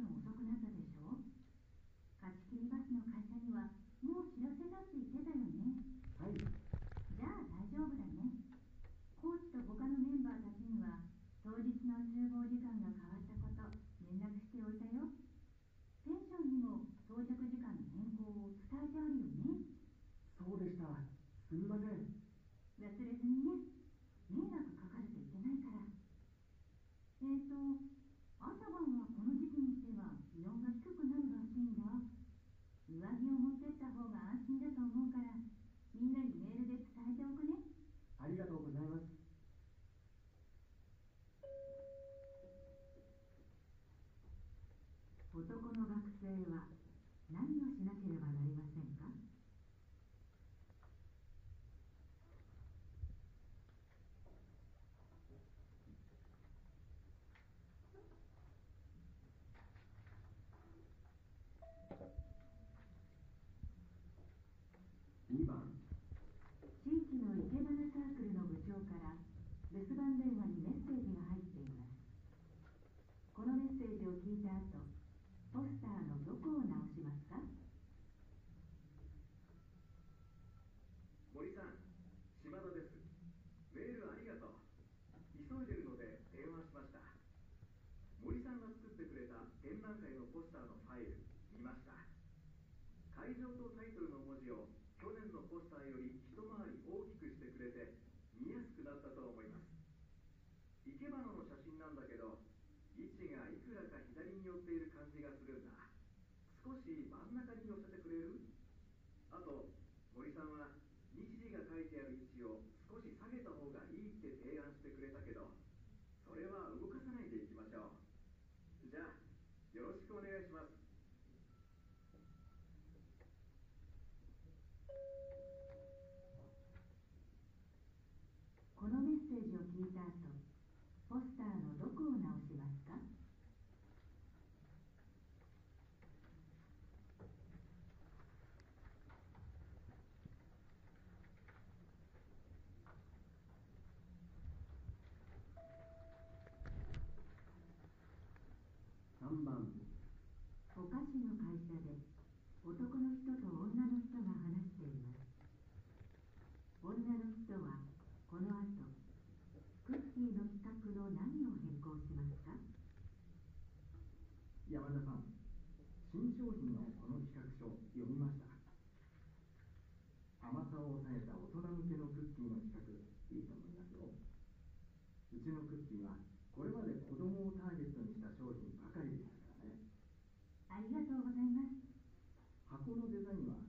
が遅くなったでしょう。貸し切りバスの会社には男の学生は何をしなければなりませ退場とタイトルの文字をこの後クッキーの企画の何を変更しますか？山田さん新商品のこの企画書読みました甘さを抑えた大人向けのクッキーの企画いいと思いますよ。うちのクッキーはこれまで子供をターゲットにした商品ばかりでしたからね。ありがとうございます。箱のデザインは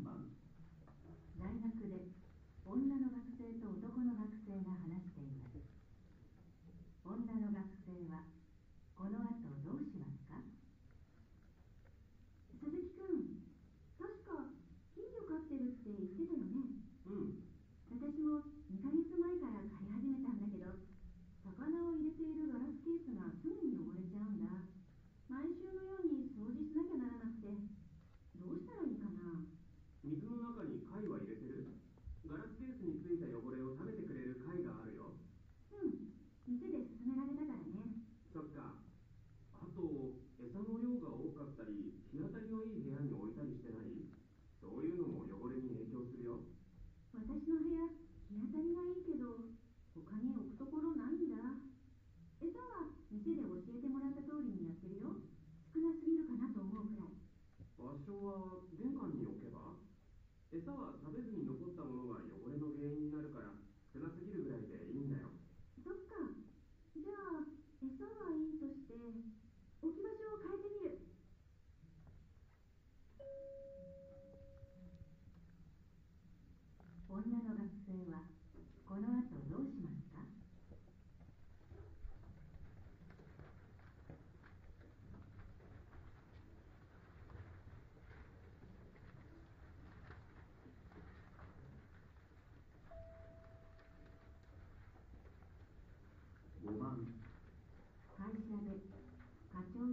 大学で女の学生と男の学生が話しています女の学生はこの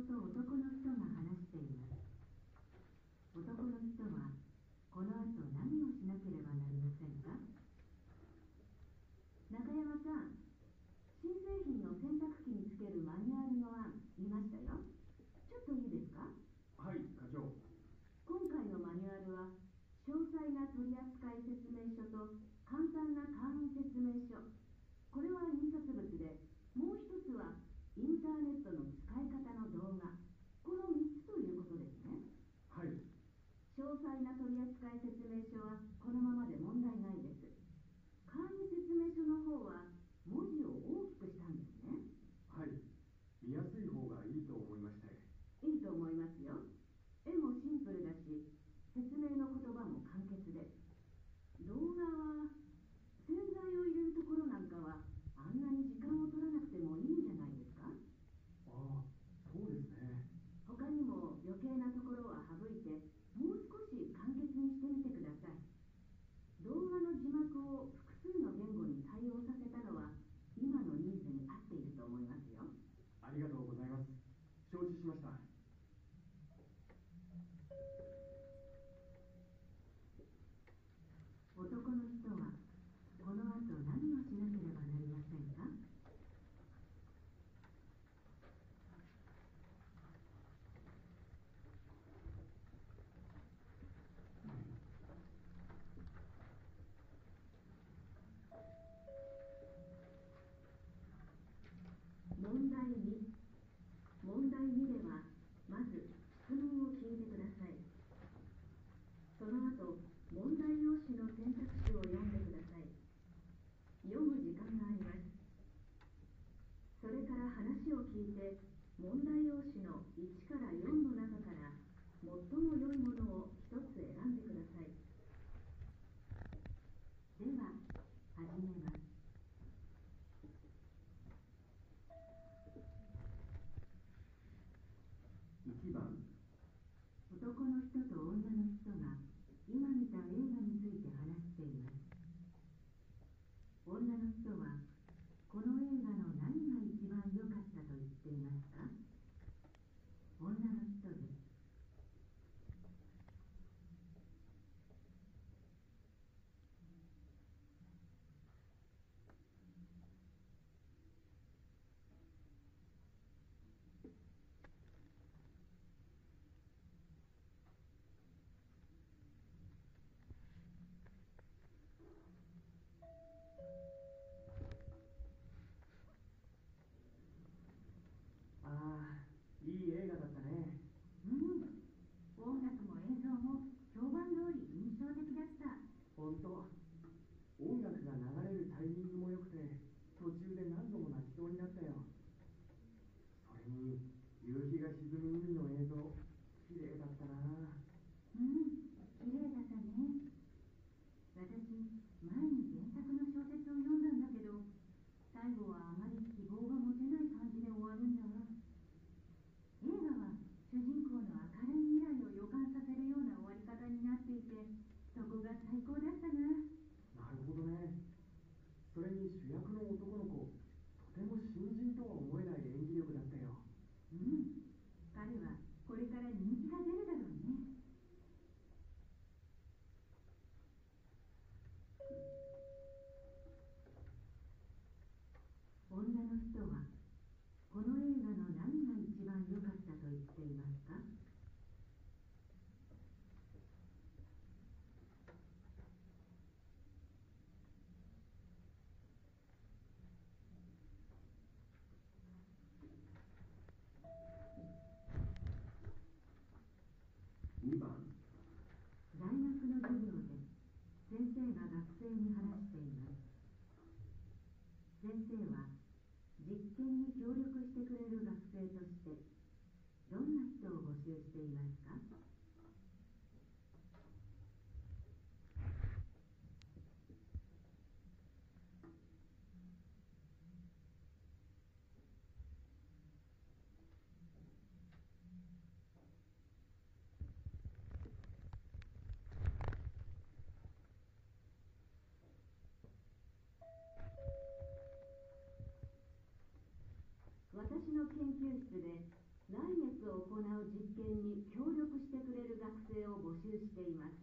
people who 番男の人と女の人が今見た映画について話しています。の人はこの映画の何が一番良かったと言っていますか？2番。大学の授業で先生が学生に話しています。先生は実験に協力してくれる学生としてどんな人を募集していますか？来月行う実験に協力してくれる学生を募集しています。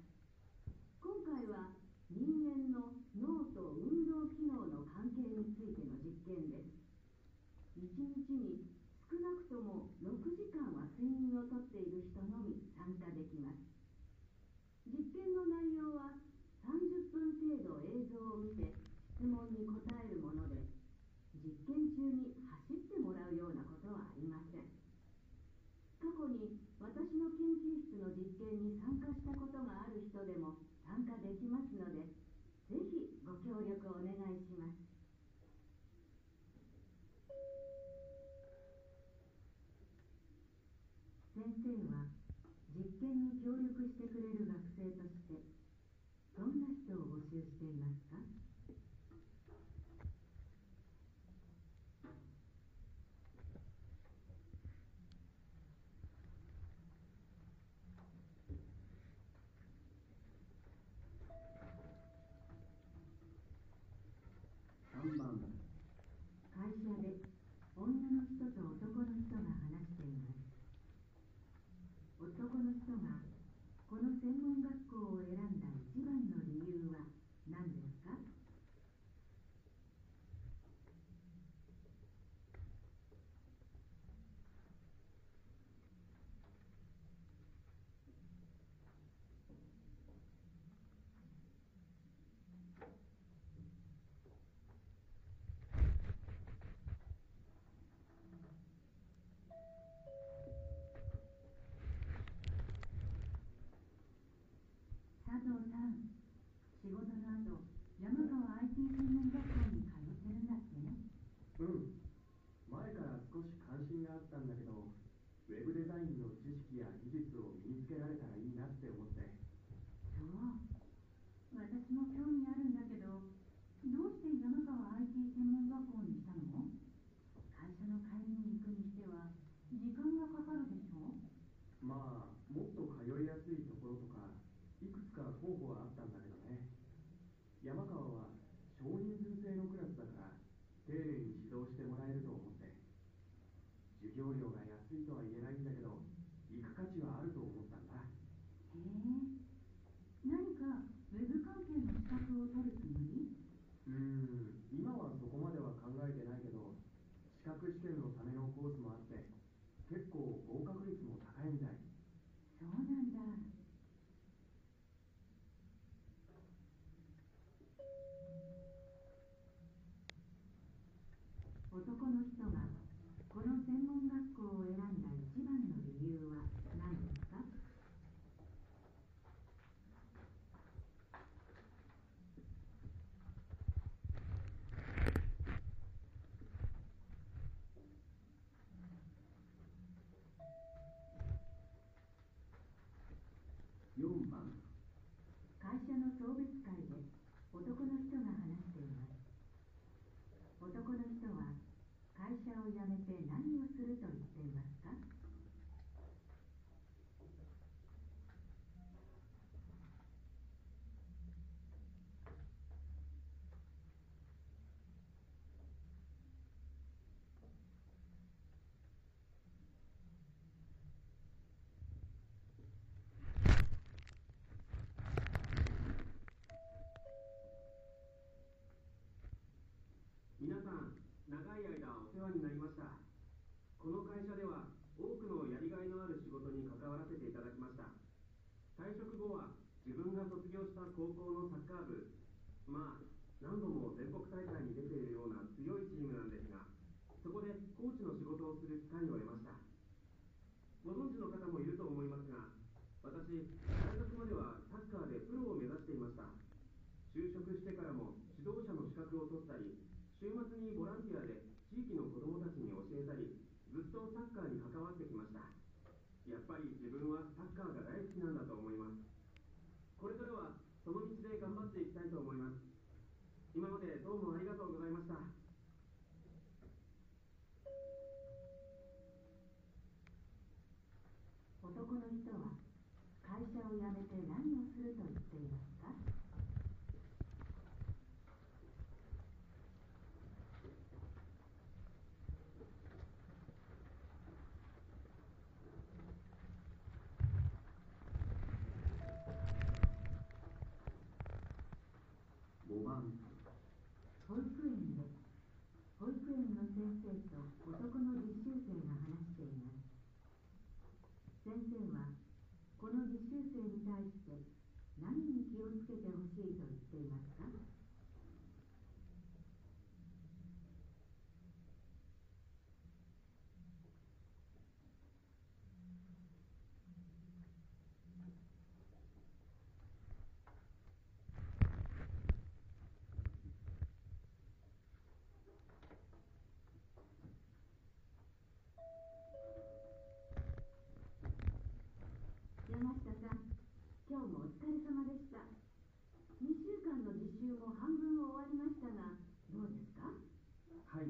今回は人間の脳と運動機能の関係についての実験です。1日に少なくとも6時間は睡眠をとっている人のみ参加できます。実験の内容は30分程度映像を見て質問に答えるもので実験中に走ってもらうようなことはありません過去に私の研究室の実験に参加したことがある人でも参加できますのでぜひご協力をお願いします。Amen 会社の送別会で男の人が話しています男の人は会社を辞めて何をすると言っていますか皆さん長い間お世話になりました。この会社では多くのやりがいのある仕事に関わらせていただきました。退職後は自分が卒業した高校のサッカー部。まあ何度も全国大会に出ているような強いチームなんですがそこでコーチの仕事をする機会を得ました。車をやめて何をすると言っていますいますか週も半分終わりましたがどうですかはい。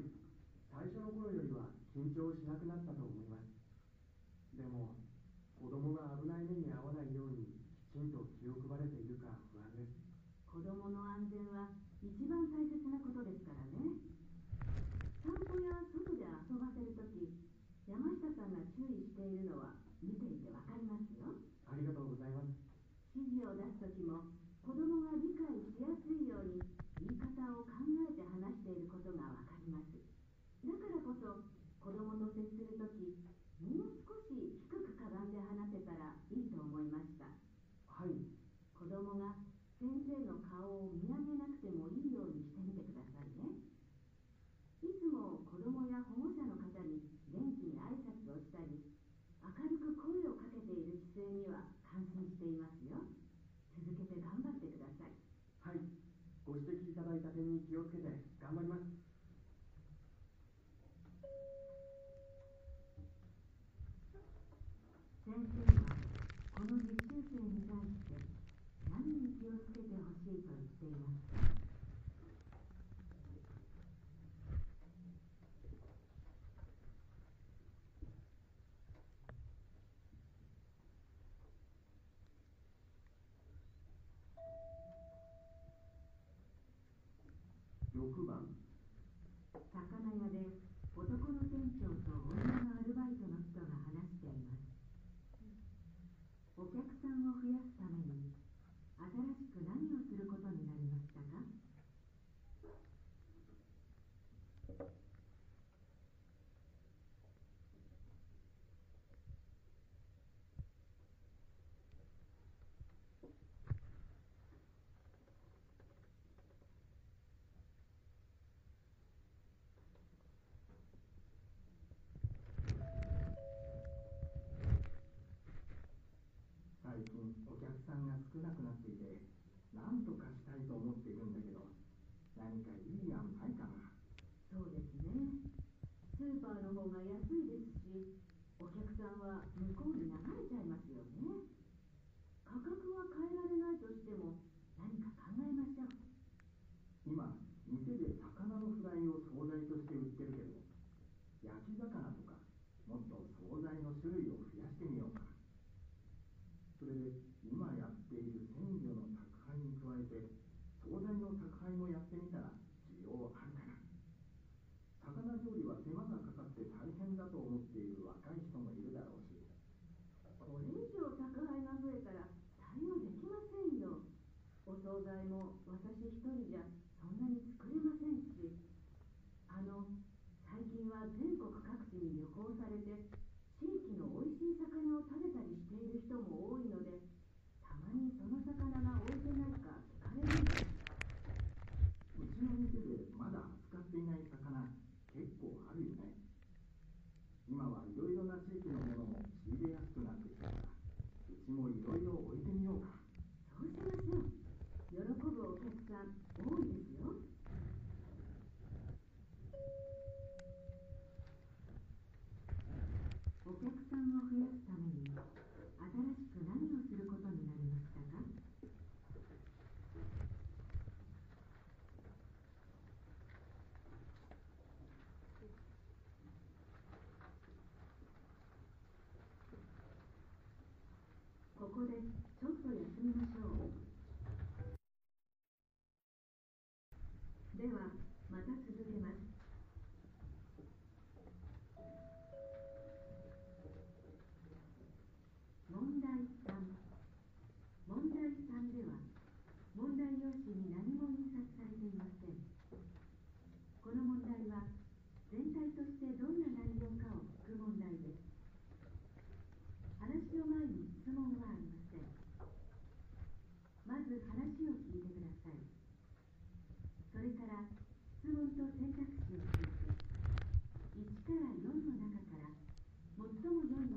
最初の頃よりは緊張しなくなったと思います。you today. 6番。魚屋で男の店長と女お客さんが少なくなっていて何とかしたいと思っているんだけど何かいい案ないかな？そうですね。スーパーの方が安いですしお客さんは向こうに流れちゃいますは全国各地に旅行されて地域のおいしい魚を食べたりしている人も多いのでず話を聞いてください。それから質問と選択肢を聞いて1から4の中から最も良い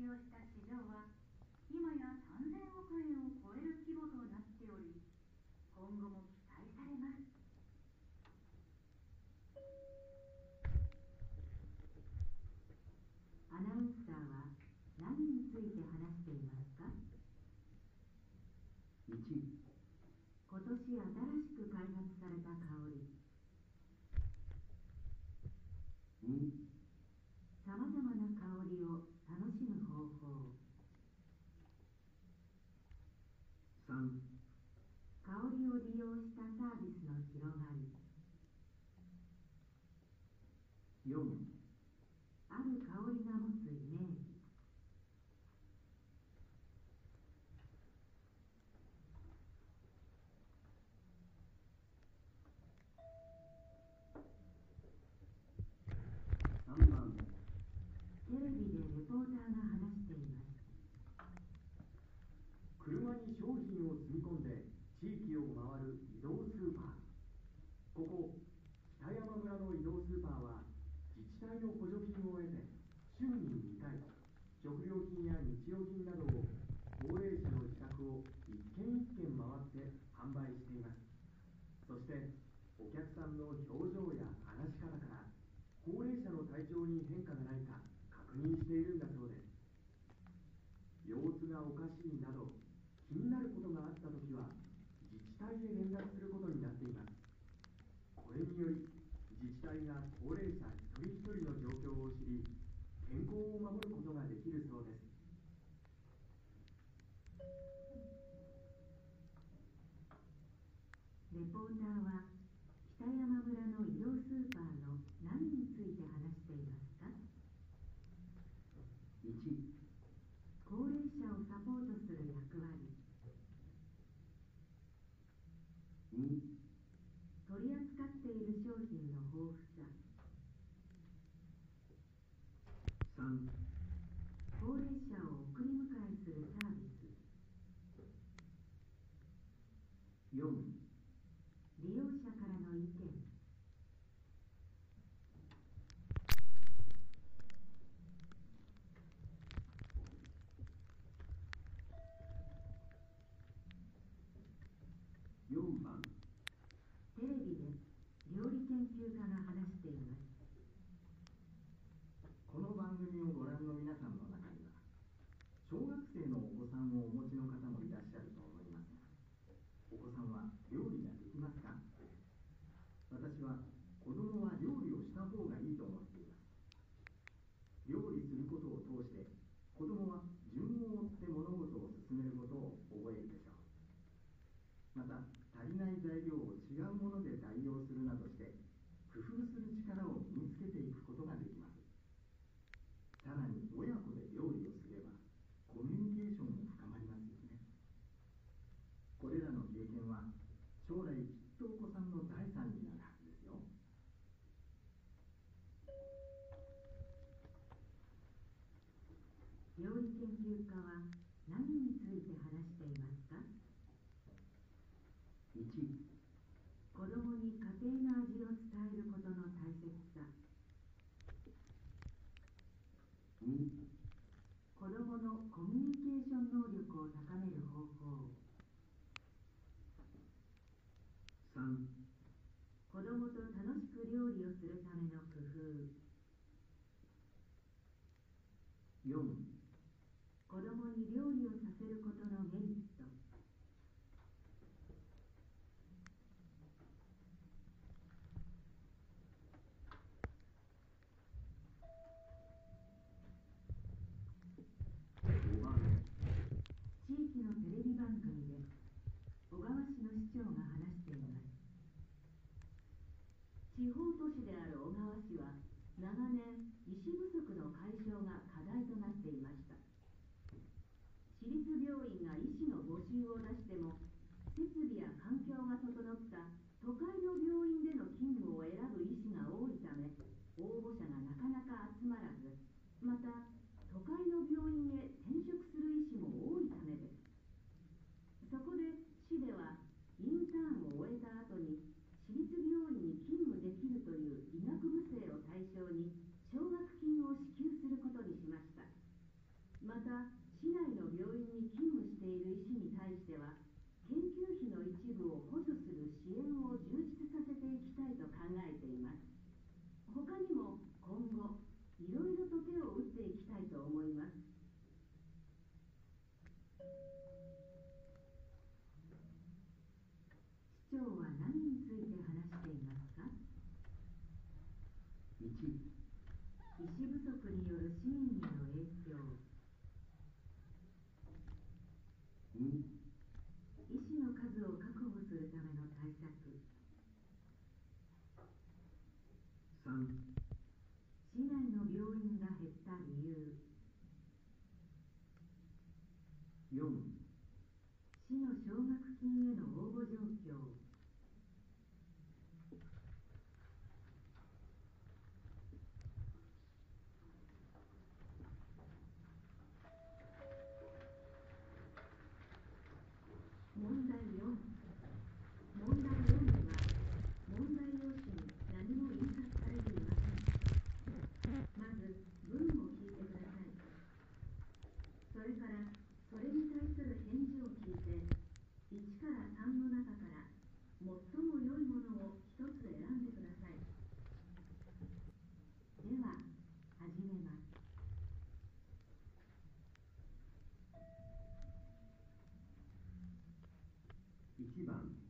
用した地上は商品を積み込んで地域を回る移動スーパーここ北山村の移動スーパーは自治体の補助金を得て週に2回食料品や日用品などを高齢者の自宅を一軒一軒回って販売していますそしてお客さんの表情や話し方から高齢者の体調に変化がないか確認しているんだそうです様子がおかしいなど気になることがあったときは自治体へ連絡することになっています。これにより Ял итәм кире кага. 長年石市内の病院が減った理由。4市の奨学金への応 Kiban.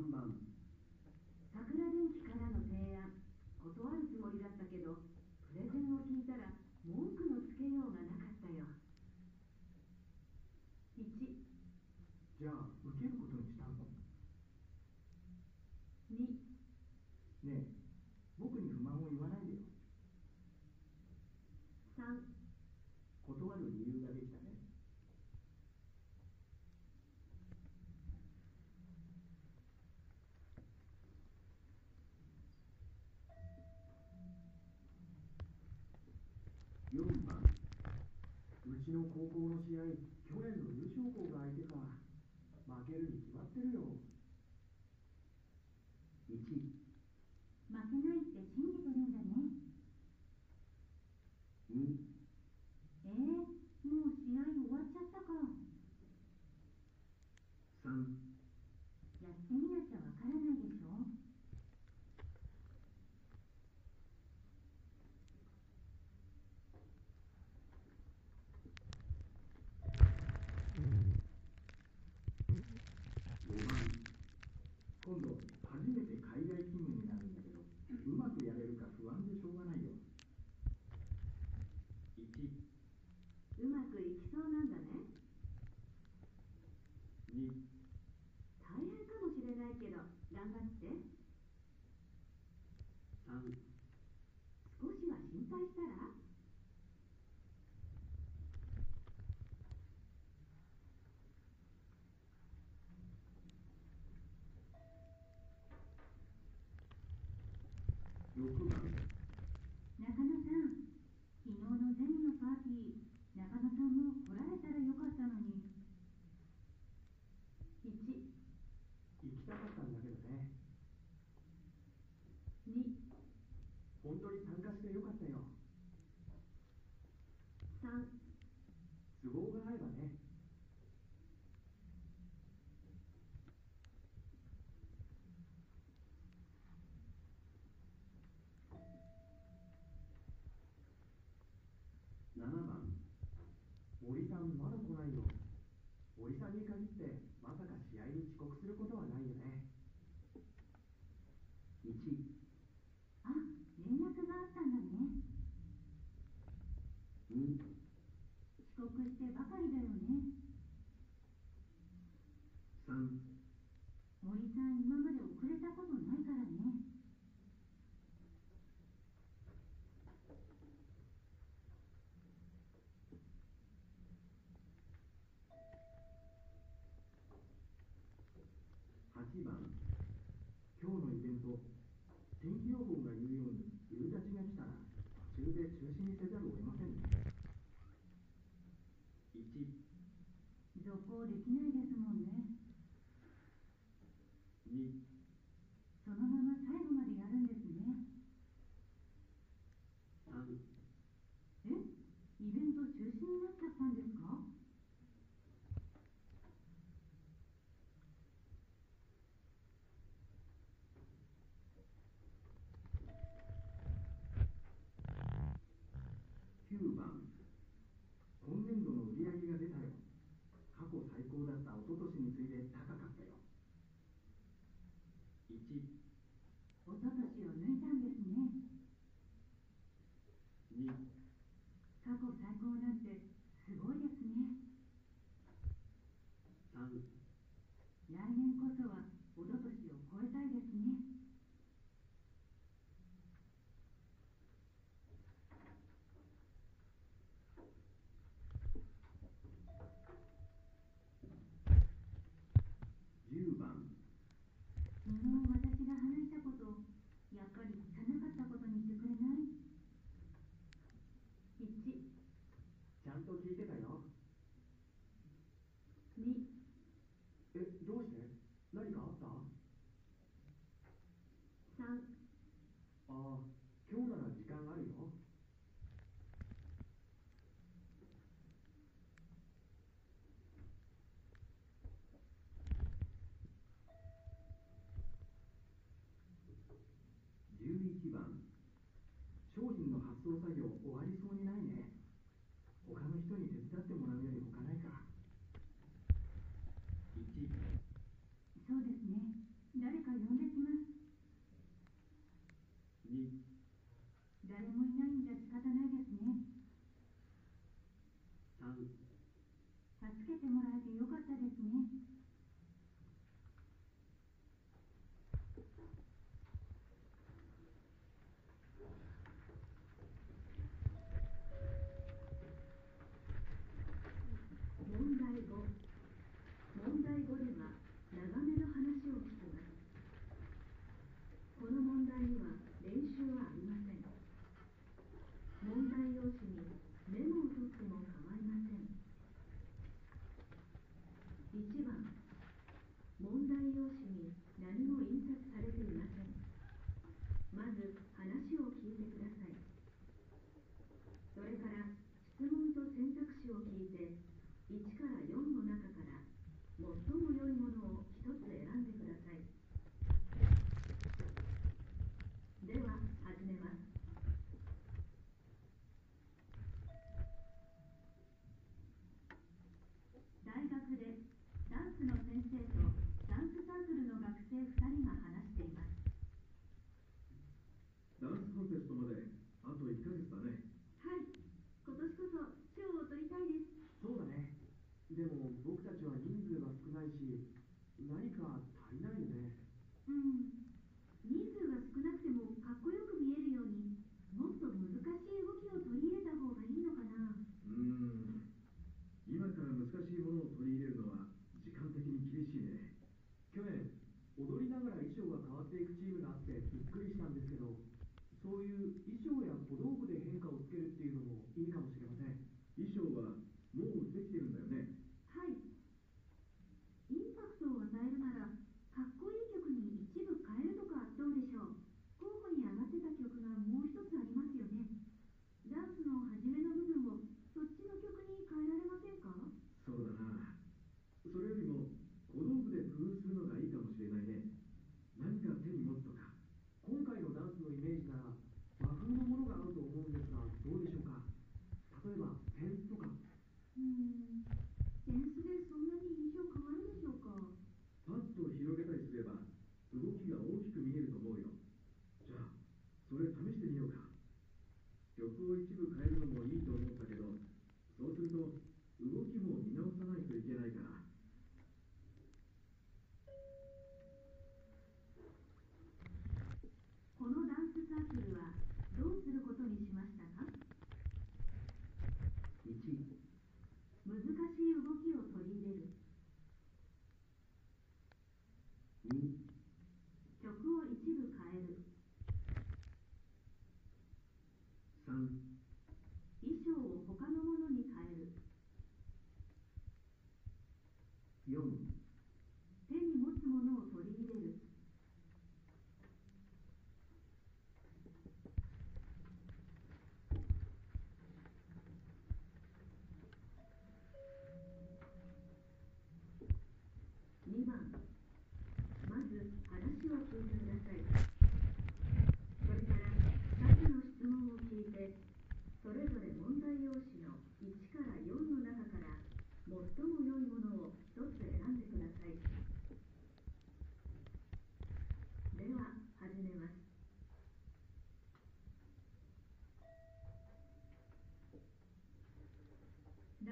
Amen. 高校の試合去年の優勝校が相手か負けるに決まってるよ。Group まだ来ないよ。おじさんに限ってまさか試合に遅刻することは type いあった3ああ今日なら時間あるよ。11番。商品の発送作業終わりそうにないね。他の人に手伝ってもらうより他ないか。学でダンスの先生とを一部変えるのもいいと思ったけどそうすると動きも見直さないといけないから。このダンスサークル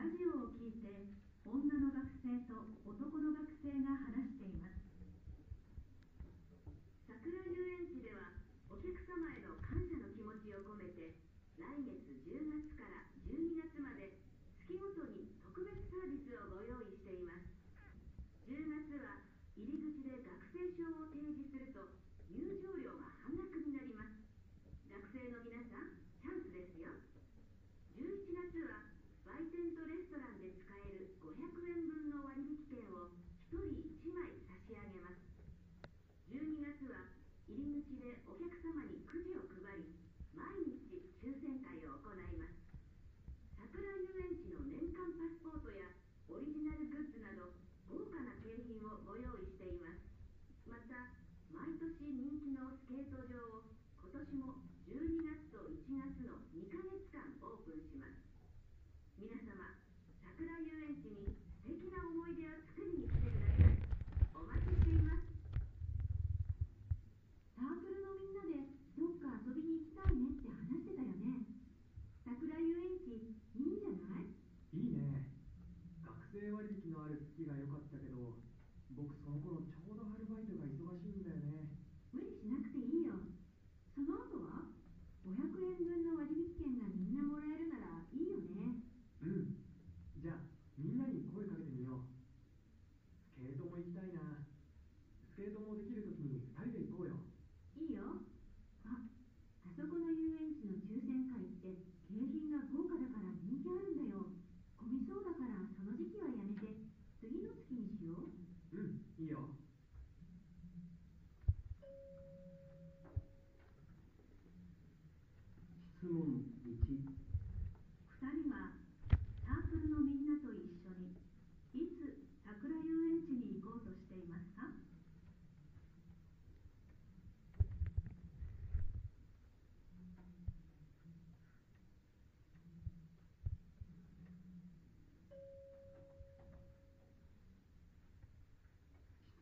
ラジオを聞いて女の学生と男の学生が話し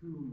who